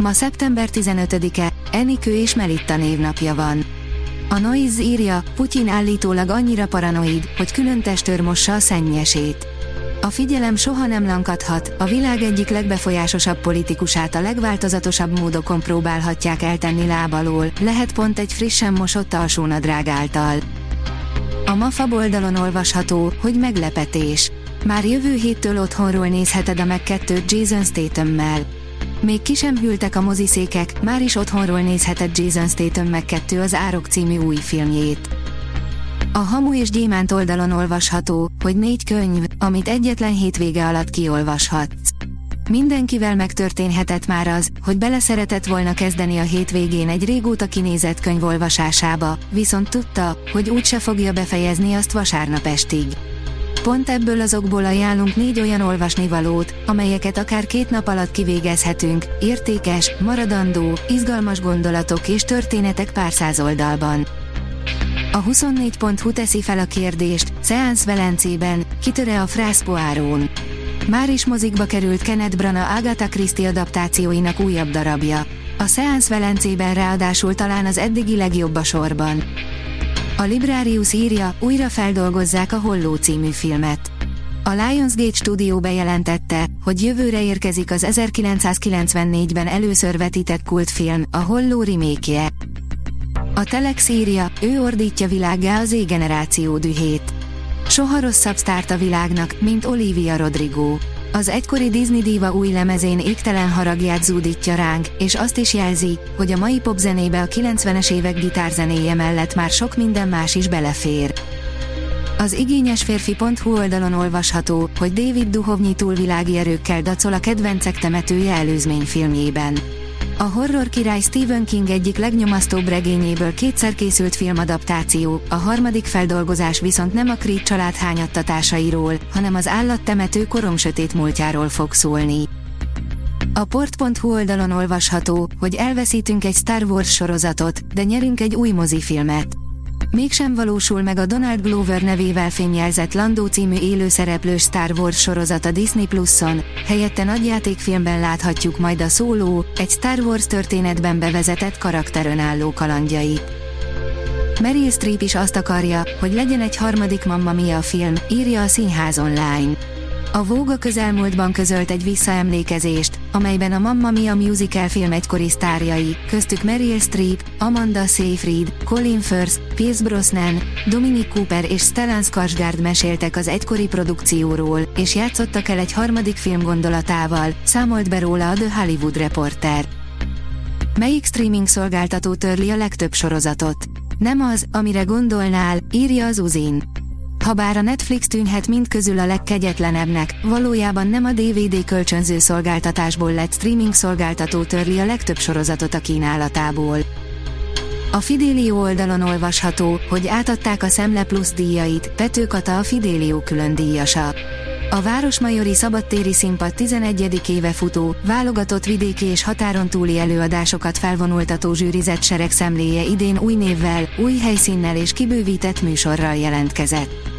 Ma szeptember 15-e, Enikő és Melitta névnapja van. A Noise írja, Putyin állítólag annyira paranoid, hogy külön testőr mossa a szennyesét. A figyelem soha nem lankadhat, a világ egyik legbefolyásosabb politikusát a legváltozatosabb módokon próbálhatják eltenni lábalól, lehet pont egy frissen mosott alsónadrág által. A MAFA oldalon olvasható, hogy meglepetés. Már jövő héttől otthonról nézheted a meg 2 Jason Statham-mel. Még ki sem hűltek a moziszékek, már is otthonról nézheted Jason Statham meg 2 az Árok című új filmjét. A Hamu és Gyémánt oldalon olvasható, hogy négy könyv, amit egyetlen hétvége alatt kiolvashatsz. Mindenkivel megtörténhetett már az, hogy beleszeretett volna kezdeni a hétvégén egy régóta kinézett könyv olvasásába, viszont tudta, hogy úgyse fogja befejezni azt vasárnap estig. Pont ebből azokból ajánlunk négy olyan olvasnivalót, amelyeket akár két nap alatt kivégezhetünk, értékes, maradandó, izgalmas gondolatok és történetek pár száz oldalban. A 24.hu teszi fel a kérdést, Seance Velencében, kitöre a Frász Poárón. Már is mozikba került Kenneth Branagh Agatha Christie adaptációinak újabb darabja. A Seance Velencében ráadásul talán az eddigi legjobb a sorban. A Librarius írja, újra feldolgozzák a Holló című filmet. A Lionsgate stúdió bejelentette, hogy jövőre érkezik az 1994-ben először vetített kultfilm, a Holló remake. A Telex írja, ő ordítja világgá az égeneráció dühét. Soha rosszabb sztárt a világnak, mint Olivia Rodrigo. Az egykori Disney díva új lemezén égtelen haragját zúdítja ránk, és azt is jelzi, hogy a mai popzenébe a 90-es évek gitárzenéje mellett már sok minden más is belefér. Az igényes férfi.hu oldalon olvasható, hogy David Duhovnyi túlvilági erőkkel dacol a kedvencek temetője előzményfilmjében. A horror király Stephen King egyik legnyomasztóbb regényéből kétszer készült filmadaptáció, a harmadik feldolgozás viszont nem a Creed család hányattatásairól, hanem az állattemető korom sötét múltjáról fog szólni. A port.hu oldalon olvasható, hogy elveszítünk egy Star Wars sorozatot, de nyerünk egy új mozifilmet. Mégsem valósul meg a Donald Glover nevével fényjelzett Landó című élőszereplős Star Wars sorozat a Disney Plus-on, helyette nagyjátékfilmben láthatjuk majd a szóló, egy Star Wars történetben bevezetett karakterön álló kalandjait. Meryl Streep is azt akarja, hogy legyen egy harmadik Mamma Mia film, írja a Színház online. A Vogue közelmúltban közölt egy visszaemlékezést, amelyben a Mamma Mia musical film egykori sztárjai, köztük Meryl Streep, Amanda Seyfried, Colin Firth, Pierce Brosnan, Dominic Cooper és Stellan Skarsgård meséltek az egykori produkcióról, és játszottak el egy harmadik film gondolatával, számolt be róla a The Hollywood Reporter. Melyik streaming szolgáltató törli a legtöbb sorozatot? Nem az, amire gondolnál, írja az Uzin. Habár a Netflix tűnhet mind közül a legkegyetlenebbnek, valójában nem a DVD kölcsönző szolgáltatásból lett streaming szolgáltató törli a legtöbb sorozatot a kínálatából. A Fidelio oldalon olvasható, hogy átadták a Szemle Plus díjait, Petőkata a Fidelio külön díjasa. A Városmajori Szabadtéri Színpad 11. éve futó, válogatott vidéki és határon túli előadásokat felvonultató zsűrizett sereg szemléje idén új névvel, új helyszínnel és kibővített műsorral jelentkezett.